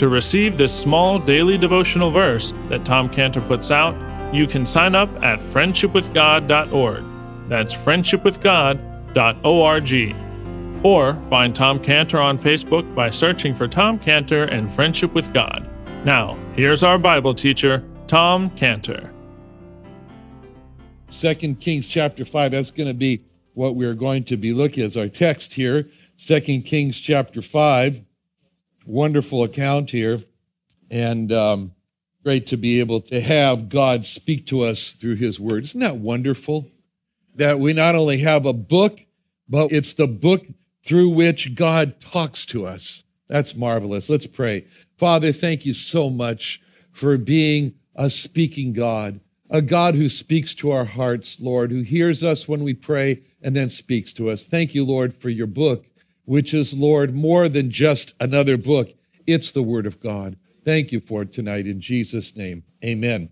To receive this small daily devotional verse that Tom Cantor puts out, you can sign up at friendshipwithgod.org. That's friendshipwithgod.org. Or find Tom Cantor on Facebook by searching for Tom Cantor and Friendship with God. Now, here's our Bible teacher, Tom Cantor. Second Kings chapter 5, that's going to be what we're going to be looking at as our text here. Second Kings chapter 5 wonderful account here, and um, great to be able to have God speak to us through His Word. Isn't that wonderful? That we not only have a book, but it's the book through which God talks to us. That's marvelous. Let's pray. Father, thank you so much for being a speaking God, a God who speaks to our hearts, Lord, who hears us when we pray and then speaks to us. Thank you, Lord, for your book which is, Lord, more than just another book. It's the Word of God. Thank you for tonight in Jesus' name. Amen.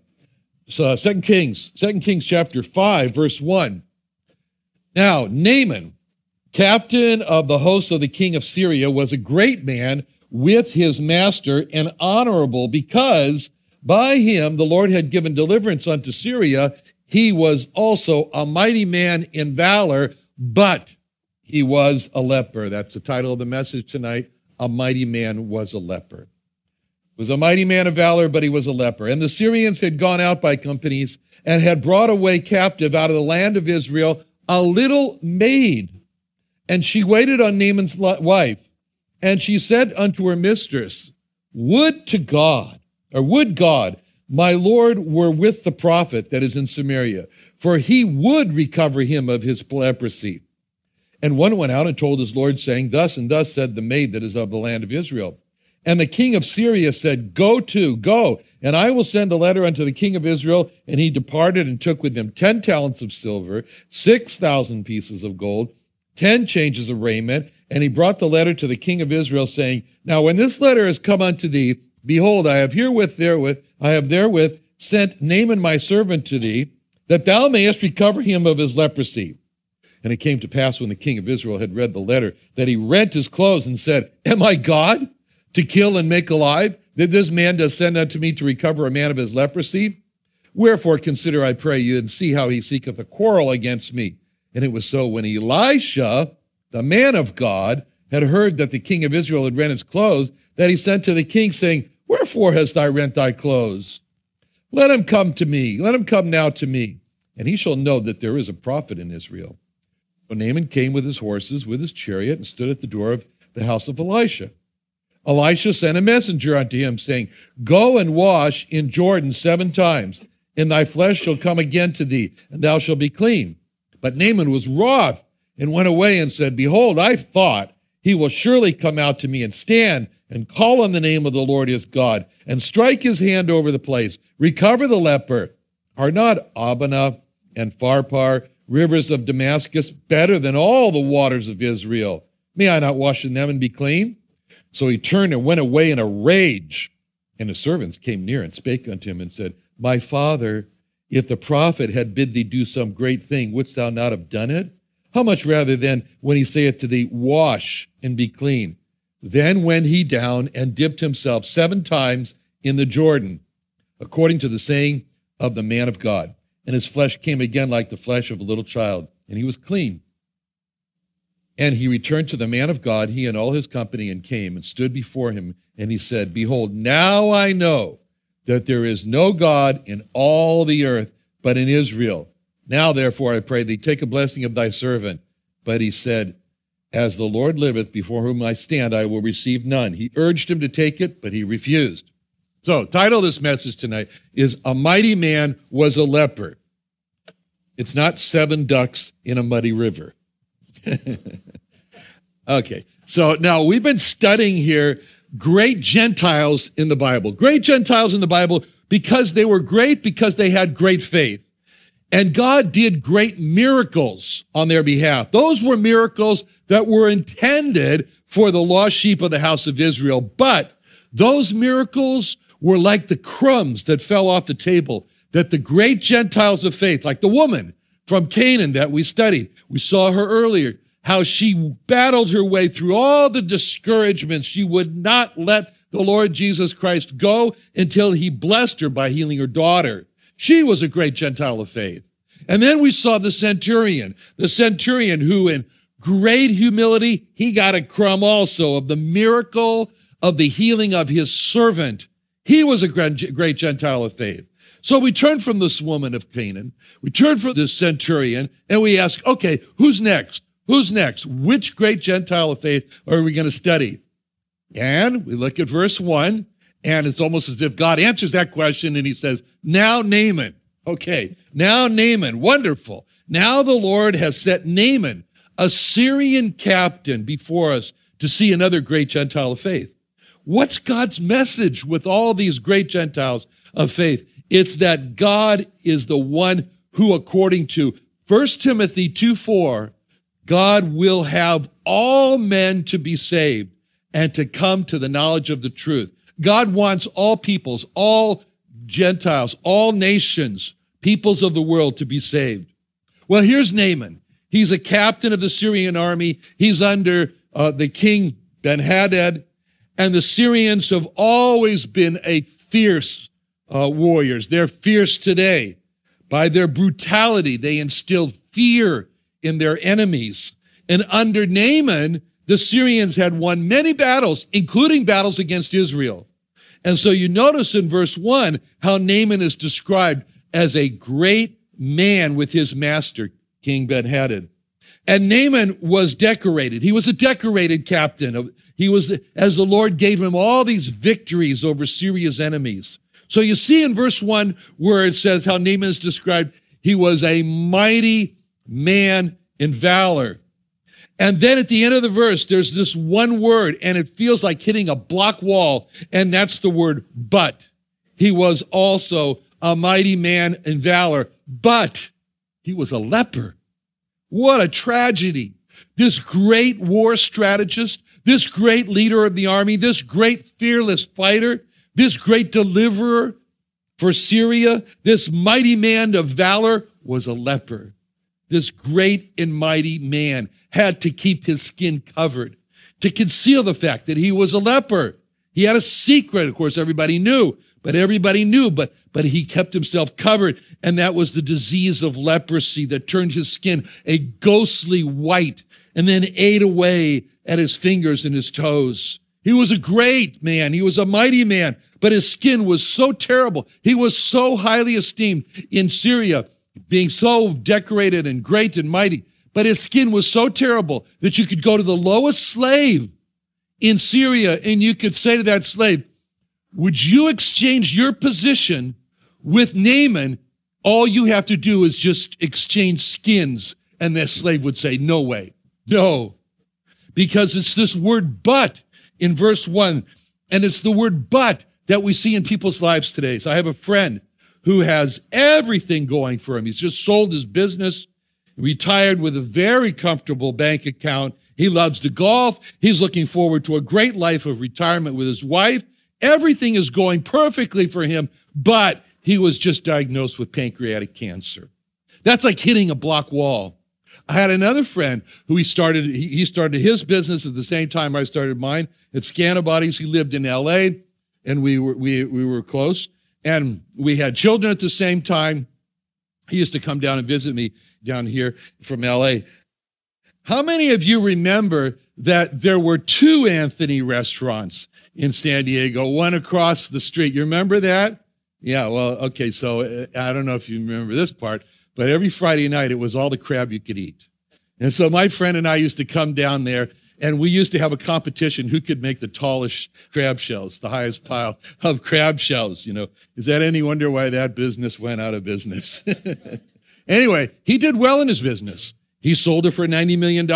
So, uh, Second Kings, Second Kings chapter 5, verse 1. Now, Naaman, captain of the host of the king of Syria, was a great man with his master and honorable because by him the Lord had given deliverance unto Syria. He was also a mighty man in valor, but he was a leper. That's the title of the message tonight. A mighty man was a leper. He Was a mighty man of valor, but he was a leper. And the Syrians had gone out by companies and had brought away captive out of the land of Israel a little maid. And she waited on Naaman's wife. And she said unto her mistress, Would to God, or would God, my Lord were with the prophet that is in Samaria, for he would recover him of his leprosy. And one went out and told his Lord, saying, Thus and thus said the maid that is of the land of Israel. And the king of Syria said, Go to, go, and I will send a letter unto the king of Israel. And he departed and took with him ten talents of silver, six thousand pieces of gold, ten changes of raiment. And he brought the letter to the king of Israel, saying, Now when this letter is come unto thee, behold, I have herewith therewith, I have therewith sent Naaman my servant to thee, that thou mayest recover him of his leprosy. And it came to pass when the king of Israel had read the letter that he rent his clothes and said, Am I God to kill and make alive? Did this man descend unto me to recover a man of his leprosy? Wherefore consider, I pray you, and see how he seeketh a quarrel against me. And it was so when Elisha, the man of God, had heard that the king of Israel had rent his clothes, that he sent to the king, saying, Wherefore hast thou rent thy clothes? Let him come to me. Let him come now to me. And he shall know that there is a prophet in Israel. So Naaman came with his horses, with his chariot, and stood at the door of the house of Elisha. Elisha sent a messenger unto him, saying, Go and wash in Jordan seven times, and thy flesh shall come again to thee, and thou shalt be clean. But Naaman was wroth, and went away and said, Behold, I thought he will surely come out to me and stand and call on the name of the Lord his God, and strike his hand over the place, recover the leper. Are not Abana and Pharpar rivers of Damascus better than all the waters of Israel. May I not wash in them and be clean? So he turned and went away in a rage. And his servants came near and spake unto him and said, My father, If the prophet had bid thee do some great thing, wouldst thou not have done it? How much rather then when he saith to thee, Wash and be clean? Then went he down and dipped himself seven times in the Jordan, according to the saying of the man of God. And his flesh came again like the flesh of a little child, and he was clean. And he returned to the man of God, he and all his company, and came and stood before him. And he said, Behold, now I know that there is no God in all the earth but in Israel. Now, therefore, I pray thee, take a blessing of thy servant. But he said, As the Lord liveth, before whom I stand, I will receive none. He urged him to take it, but he refused. So, title of this message tonight is A Mighty Man Was a Leper. It's not seven ducks in a muddy river. okay, so now we've been studying here great Gentiles in the Bible. Great Gentiles in the Bible because they were great, because they had great faith. And God did great miracles on their behalf. Those were miracles that were intended for the lost sheep of the house of Israel. But those miracles were like the crumbs that fell off the table that the great Gentiles of faith, like the woman from Canaan that we studied, we saw her earlier, how she battled her way through all the discouragements. She would not let the Lord Jesus Christ go until he blessed her by healing her daughter. She was a great Gentile of faith. And then we saw the centurion, the centurion who, in great humility, he got a crumb also of the miracle of the healing of his servant he was a great Gentile of faith. So we turn from this woman of Canaan, we turn from this centurion, and we ask, okay, who's next? Who's next? Which great Gentile of faith are we going to study? And we look at verse one, and it's almost as if God answers that question and he says, Now Naaman. Okay, now Naaman. Wonderful. Now the Lord has set Naaman, a Syrian captain, before us to see another great Gentile of faith. What's God's message with all these great Gentiles of faith? It's that God is the one who, according to 1 Timothy 2 4, God will have all men to be saved and to come to the knowledge of the truth. God wants all peoples, all Gentiles, all nations, peoples of the world to be saved. Well, here's Naaman. He's a captain of the Syrian army. He's under uh, the king Ben Hadad. And the Syrians have always been a fierce uh, warriors. They're fierce today. By their brutality, they instilled fear in their enemies. And under Naaman, the Syrians had won many battles, including battles against Israel. And so you notice in verse 1 how Naaman is described as a great man with his master, King Ben Hadad. And Naaman was decorated. He was a decorated captain. He was, as the Lord gave him all these victories over Syria's enemies. So you see in verse one where it says how Naaman is described, he was a mighty man in valor. And then at the end of the verse, there's this one word, and it feels like hitting a block wall, and that's the word but. He was also a mighty man in valor, but he was a leper. What a tragedy. This great war strategist, this great leader of the army, this great fearless fighter, this great deliverer for Syria, this mighty man of valor was a leper. This great and mighty man had to keep his skin covered to conceal the fact that he was a leper. He had a secret, of course, everybody knew, but everybody knew, but, but he kept himself covered. And that was the disease of leprosy that turned his skin a ghostly white and then ate away at his fingers and his toes. He was a great man. He was a mighty man, but his skin was so terrible. He was so highly esteemed in Syria, being so decorated and great and mighty. But his skin was so terrible that you could go to the lowest slave in Syria and you could say to that slave, would you exchange your position with Naaman? All you have to do is just exchange skins. And that slave would say, No way. No. Because it's this word but in verse one. And it's the word but that we see in people's lives today. So I have a friend who has everything going for him. He's just sold his business, retired with a very comfortable bank account. He loves to golf. He's looking forward to a great life of retirement with his wife Everything is going perfectly for him, but he was just diagnosed with pancreatic cancer. That's like hitting a block wall. I had another friend who he started, he started his business at the same time I started mine at Scantibodies. He lived in LA and we were, we, we were close and we had children at the same time. He used to come down and visit me down here from LA. How many of you remember that there were two Anthony restaurants in San Diego, one across the street? You remember that? Yeah, well, okay, so uh, I don't know if you remember this part, but every Friday night it was all the crab you could eat. And so my friend and I used to come down there and we used to have a competition who could make the tallest crab shells, the highest pile of crab shells. You know, is that any wonder why that business went out of business? anyway, he did well in his business. He sold it for $90 million.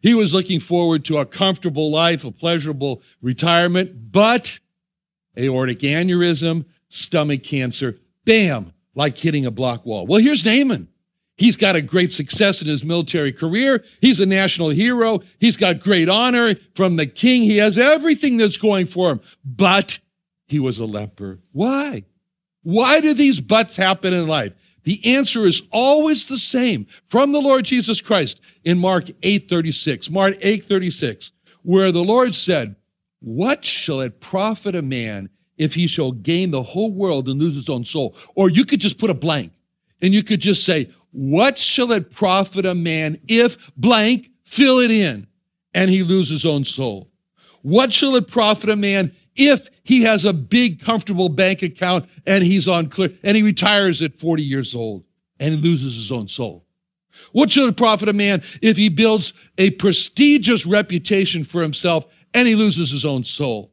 He was looking forward to a comfortable life, a pleasurable retirement, but aortic aneurysm, stomach cancer, bam, like hitting a block wall. Well, here's Naaman. He's got a great success in his military career. He's a national hero. He's got great honor from the king. He has everything that's going for him, but he was a leper. Why? Why do these buts happen in life? The answer is always the same from the Lord Jesus Christ in Mark 8:36. Mark 8:36, where the Lord said, "What shall it profit a man if he shall gain the whole world and lose his own soul?" Or you could just put a blank and you could just say, "What shall it profit a man if blank fill it in and he lose his own soul?" What shall it profit a man if he has a big, comfortable bank account and he's on clear and he retires at 40 years old and he loses his own soul? What shall it profit a man if he builds a prestigious reputation for himself and he loses his own soul?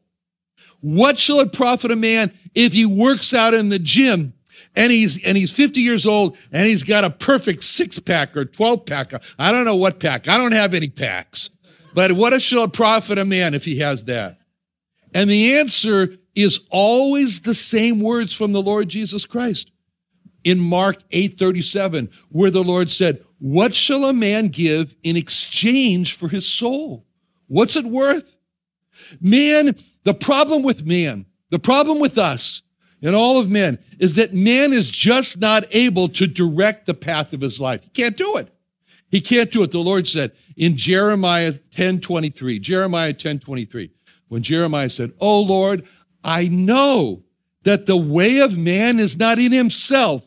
What shall it profit a man if he works out in the gym and he's and he's 50 years old and he's got a perfect six pack or 12 pack? I don't know what pack. I don't have any packs. But what shall it profit a man if he has that? And the answer is always the same words from the Lord Jesus Christ. In Mark 8:37, where the Lord said, "What shall a man give in exchange for his soul? What's it worth?" Man, the problem with man, the problem with us and all of men is that man is just not able to direct the path of his life. He can't do it. He can't do it. The Lord said in Jeremiah 10:23, Jeremiah 10:23, when Jeremiah said, Oh Lord, I know that the way of man is not in himself.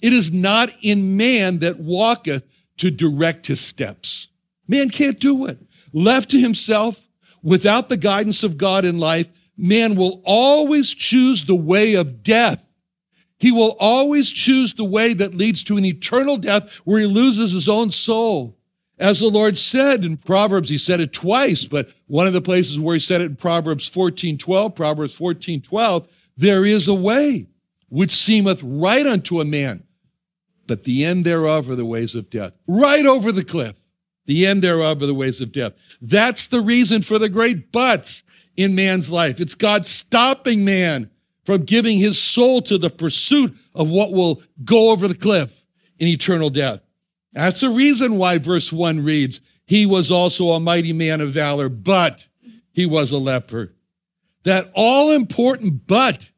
It is not in man that walketh to direct his steps. Man can't do it. Left to himself, without the guidance of God in life, man will always choose the way of death. He will always choose the way that leads to an eternal death where he loses his own soul. As the Lord said in Proverbs, he said it twice, but one of the places where he said it in Proverbs 14 12, Proverbs 14 12, there is a way which seemeth right unto a man, but the end thereof are the ways of death. Right over the cliff. The end thereof are the ways of death. That's the reason for the great buts in man's life. It's God stopping man from giving his soul to the pursuit of what will go over the cliff in eternal death. That's the reason why verse 1 reads, He was also a mighty man of valor, but he was a leper. That all important but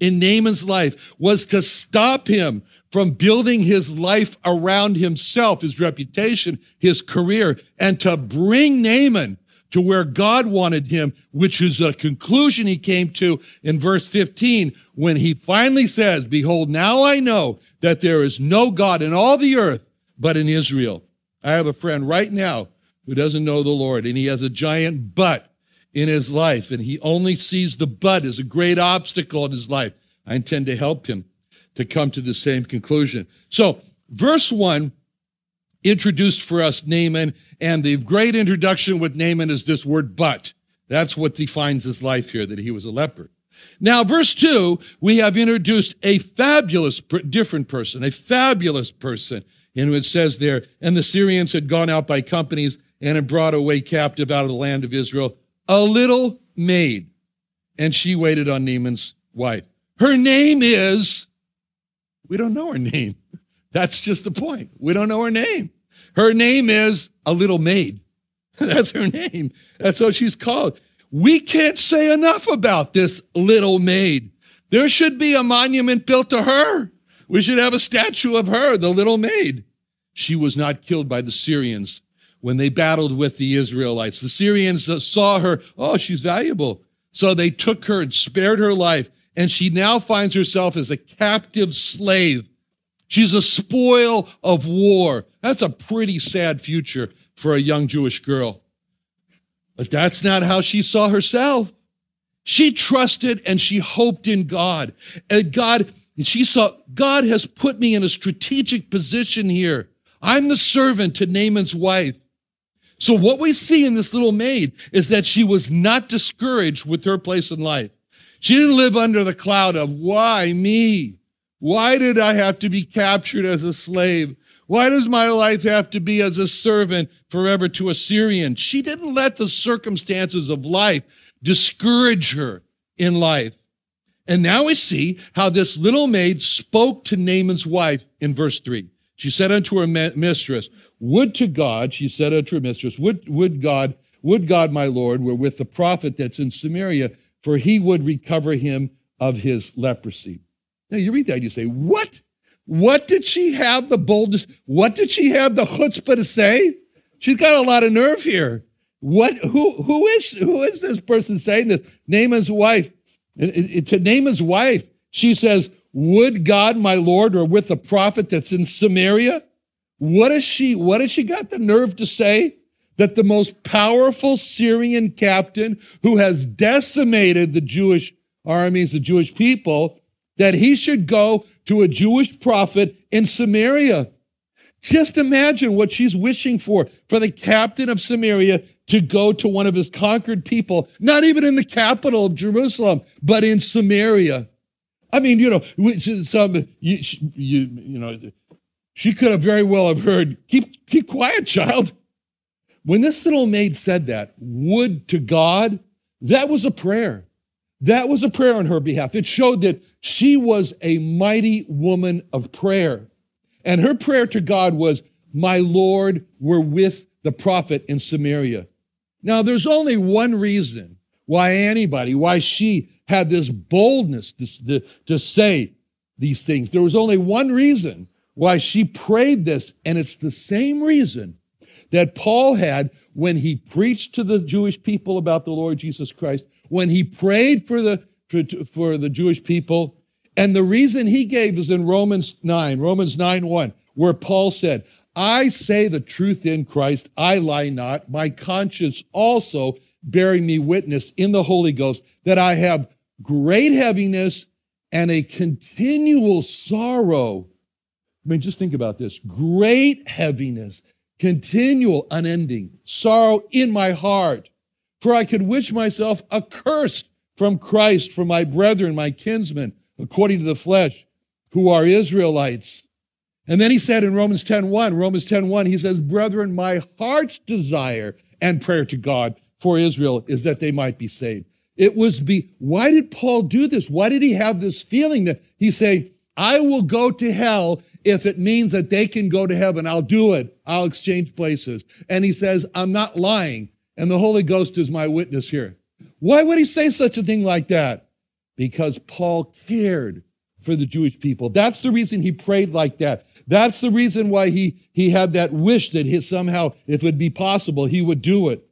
in Naaman's life was to stop him from building his life around himself, his reputation, his career, and to bring Naaman to where God wanted him, which is a conclusion he came to in verse 15 when he finally says, Behold, now I know that there is no God in all the earth but in Israel. I have a friend right now who doesn't know the Lord, and he has a giant but in his life, and he only sees the but as a great obstacle in his life. I intend to help him to come to the same conclusion. So, verse 1 introduced for us Naaman, and the great introduction with Naaman is this word but. That's what defines his life here, that he was a leper. Now, verse 2, we have introduced a fabulous, different person, a fabulous person and it says there, and the Syrians had gone out by companies and had brought away captive out of the land of Israel a little maid, and she waited on Naaman's wife. Her name is, we don't know her name. That's just the point. We don't know her name. Her name is a little maid. That's her name. That's what she's called. We can't say enough about this little maid. There should be a monument built to her. We should have a statue of her, the little maid. She was not killed by the Syrians when they battled with the Israelites. The Syrians saw her, oh, she's valuable. So they took her and spared her life. And she now finds herself as a captive slave. She's a spoil of war. That's a pretty sad future for a young Jewish girl. But that's not how she saw herself. She trusted and she hoped in God. And God, and she saw, God has put me in a strategic position here. I'm the servant to Naaman's wife. So, what we see in this little maid is that she was not discouraged with her place in life. She didn't live under the cloud of, why me? Why did I have to be captured as a slave? Why does my life have to be as a servant forever to a Syrian? She didn't let the circumstances of life discourage her in life. And now we see how this little maid spoke to Naaman's wife in verse 3. She said unto her mistress, Would to God, she said unto her mistress, Would, would God, would God, my Lord, were with the prophet that's in Samaria, for he would recover him of his leprosy. Now you read that, you say, What? What did she have the boldness? What did she have the chutzpah to say? She's got a lot of nerve here. What? Who? Who is? Who is this person saying this? Naaman's wife. To Naaman's wife, she says, "Would God, my Lord, or with the prophet that's in Samaria?" What is she? What has she got the nerve to say? That the most powerful Syrian captain who has decimated the Jewish armies, the Jewish people, that he should go to a Jewish prophet in Samaria. Just imagine what she's wishing for for the captain of Samaria to go to one of his conquered people, not even in the capital of Jerusalem, but in Samaria. I mean, you know, which some you, you, you know, she could have very well have heard, "Keep keep quiet, child." When this little maid said that, "Would to God," that was a prayer. That was a prayer on her behalf. It showed that she was a mighty woman of prayer. And her prayer to God was, My Lord, were with the prophet in Samaria. Now, there's only one reason why anybody, why she had this boldness to, to, say these things. There was only one reason why she prayed this, and it's the same reason that Paul had when he preached to the Jewish people about the Lord Jesus Christ when he prayed for the for, for the Jewish people. And the reason he gave is in Romans 9, Romans 9 1, where Paul said, I say the truth in Christ, I lie not, my conscience also bearing me witness in the Holy Ghost that I have great heaviness and a continual sorrow. I mean, just think about this great heaviness, continual, unending sorrow in my heart for I could wish myself accursed from Christ from my brethren, my kinsmen, according to the flesh, who are Israelites. And then he said in Romans 10:1, Romans 10:1, he says, "Brethren, my heart's desire and prayer to God for Israel is that they might be saved." It was be why did Paul do this? Why did he have this feeling that he say, "I will go to hell if it means that they can go to heaven. I'll do it. I'll exchange places." And he says, "I'm not lying and the Holy Ghost is my witness here. Why would he say such a thing like that? Because Paul cared for the Jewish people. That's the reason he prayed like that. That's the reason why he, he had that wish that he, somehow, if it be possible, he would do it.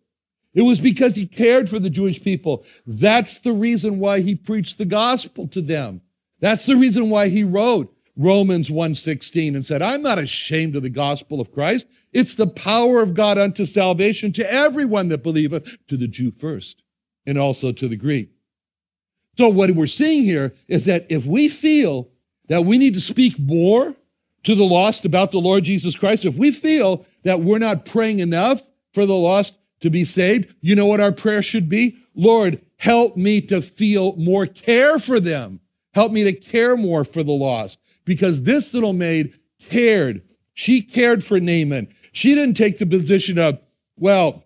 It was because he cared for the Jewish people. That's the reason why he preached the gospel to them. That's the reason why he wrote Romans 1:16 and said, "I'm not ashamed of the gospel of Christ. It's the power of God unto salvation to everyone that believeth, to the Jew first, and also to the Greek." So what we're seeing here is that if we feel that we need to speak more to the lost about the Lord Jesus Christ, if we feel that we're not praying enough for the lost to be saved, you know what our prayer should be? Lord, help me to feel more care for them. Help me to care more for the lost because this little maid cared. She cared for Naaman. She didn't take the position of, well,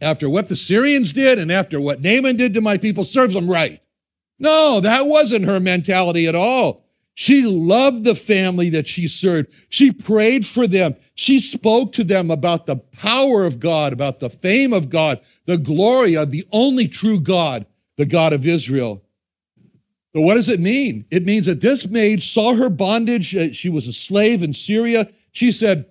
after what the Syrians did and after what Naaman did to my people serves them right. No, that wasn't her mentality at all. She loved the family that she served. She prayed for them. She spoke to them about the power of God, about the fame of God, the glory of the only true God, the God of Israel. So, what does it mean? It means that this maid saw her bondage. Uh, she was a slave in Syria. She said,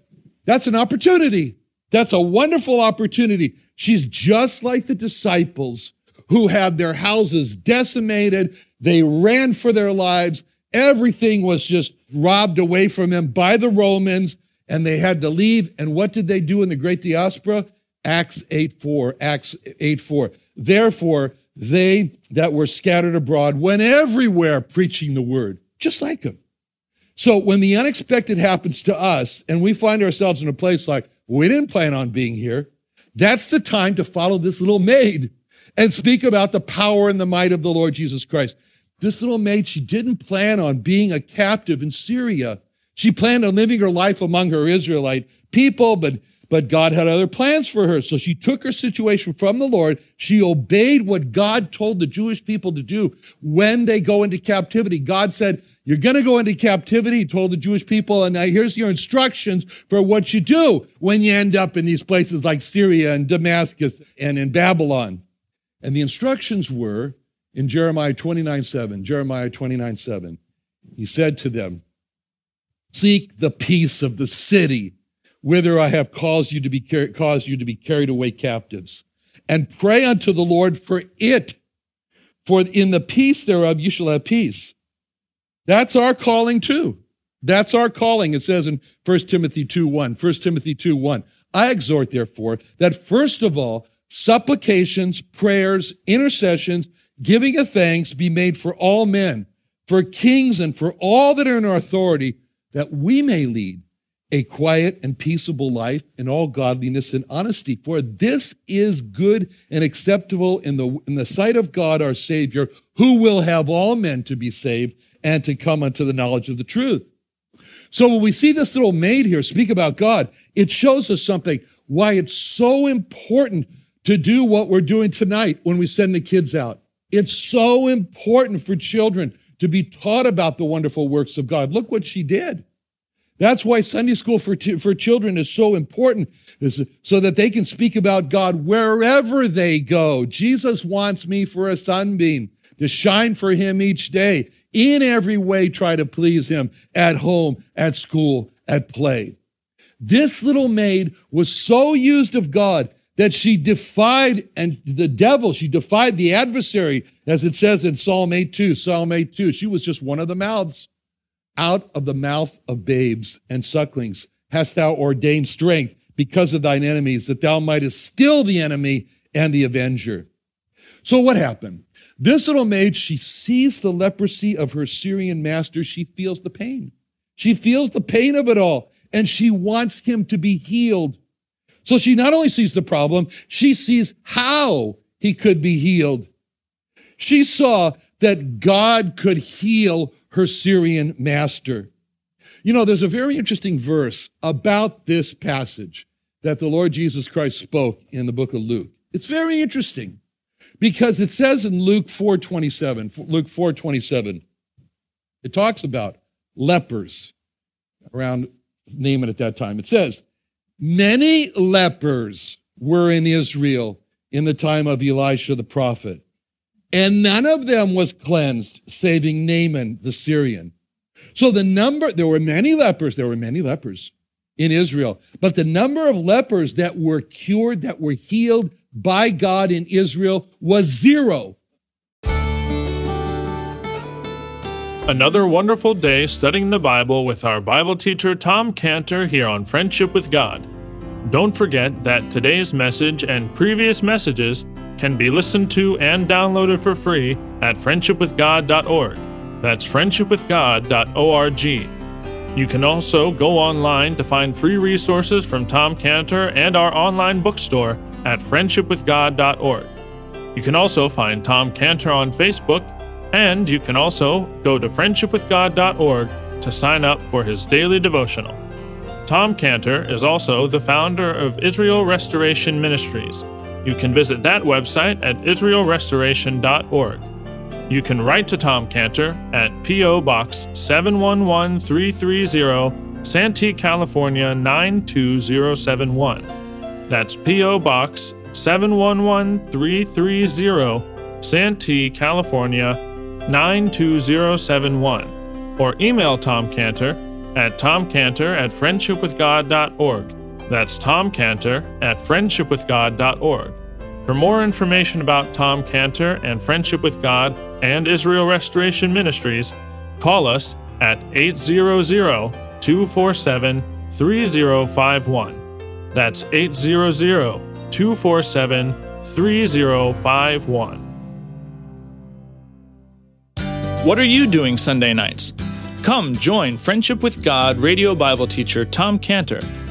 That's an opportunity. That's a wonderful opportunity. She's just like the disciples who had their houses decimated. They ran for their lives. Everything was just robbed away from them by the Romans, and they had to leave. And what did they do in the great diaspora? Acts 8 4. Acts 8 4. Therefore, they that were scattered abroad went everywhere preaching the word, just like them. So when the unexpected happens to us and we find ourselves in a place like, we didn't plan on being here, that's the time to follow this little maid and speak about the power and the might of the Lord Jesus Christ. This little maid, she didn't plan on being a captive in Syria. She planned on living her life among her Israelite people, but but God had other plans for her. So she took her situation from the Lord. She obeyed what God told the Jewish people to do when they go into captivity. God said, You're going to go into captivity, he told the Jewish people, and here's your instructions for what you do when you end up in these places like Syria and Damascus and in Babylon. And the instructions were in Jeremiah 29 7. Jeremiah 29 7. He said to them, Seek the peace of the city whither I have caused you to be car- caused you to be carried away captives, and pray unto the Lord for it. For in the peace thereof you shall have peace. That's our calling too. That's our calling. It says in 1 Timothy 2 1. 1 Timothy 2 1. I exhort, therefore, that first of all, supplications, prayers, intercessions, giving of thanks be made for all men, for kings, and for all that are in our authority, that we may lead a quiet and peaceable life in all godliness and honesty. For this is good and acceptable in the, in the sight of God our Savior, who will have all men to be saved and to come unto the knowledge of the truth. So when we see this little maid here speak about God, it shows us something why it's so important to do what we're doing tonight when we send the kids out. It's so important for children to be taught about the wonderful works of God. Look what she did. That's why Sunday school for, t- for children is so important, is so that they can speak about God wherever they go. Jesus wants me for a sunbeam to shine for him each day. In every way, try to please him at home, at school, at play. This little maid was so used of God that she defied and the devil, she defied the adversary, as it says in Psalm 8 2. Psalm 8 2. She was just one of the mouths. Out of the mouth of babes and sucklings hast thou ordained strength because of thine enemies, that thou mightest still the enemy and the avenger. So what happened? This little maid, she sees the leprosy of her Syrian master. She feels the pain. She feels the pain of it all, and she wants him to be healed. So she not only sees the problem, she sees how he could be healed. She saw that God could heal her Syrian master. You know, there's a very interesting verse about this passage that the Lord Jesus Christ spoke in the book of Luke. It's very interesting because it says in Luke 4:27, Luke 4:27, it talks about lepers around Naaman at that time. It says, Many lepers were in Israel in the time of Elisha the prophet, and none of them was cleansed, saving Naaman the Syrian. So the number, there were many lepers, there were many lepers in Israel, but the number of lepers that were cured, that were healed by God in Israel was zero. Another wonderful day studying the Bible with our Bible teacher Tom Cantor here on Friendship with God. Don't forget that today's message and previous messages can be listened to and downloaded for free at friendshipwithgod.org. That's friendshipwithgod.org. You can also go online to find free resources from Tom Cantor and our online bookstore at friendshipwithgod.org. You can also find Tom Cantor on Facebook, and you can also go to friendshipwithgod.org to sign up for his daily devotional. Tom Cantor is also the founder of Israel Restoration Ministries you can visit that website at israelrestoration.org. You can write to Tom Cantor at P.O. Box 711330, Santee, California 92071. That's P.O. Box 711330, Santee, California 92071 or email Tom Cantor at tomcantor at friendshipwithgod.org. That's Tom Cantor at friendshipwithgod.org. For more information about Tom Cantor and Friendship with God and Israel Restoration Ministries, call us at 800 247 3051. That's 800 247 3051. What are you doing Sunday nights? Come join Friendship with God radio Bible teacher Tom Cantor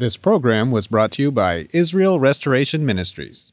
This program was brought to you by Israel Restoration Ministries.